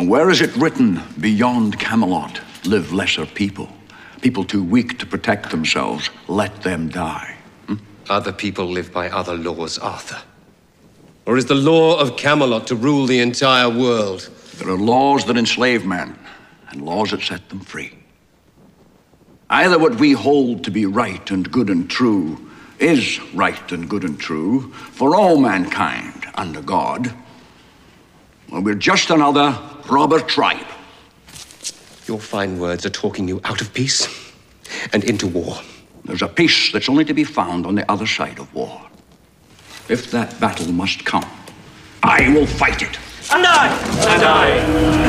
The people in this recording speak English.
And where is it written, beyond Camelot live lesser people? People too weak to protect themselves, let them die. Hmm? Other people live by other laws, Arthur. Or is the law of Camelot to rule the entire world? There are laws that enslave men, and laws that set them free. Either what we hold to be right and good and true is right and good and true for all mankind under God, or we're just another robber tribe. Your fine words are talking you out of peace and into war. There's a peace that's only to be found on the other side of war. If that battle must come, I will fight it. And I! And I! And I!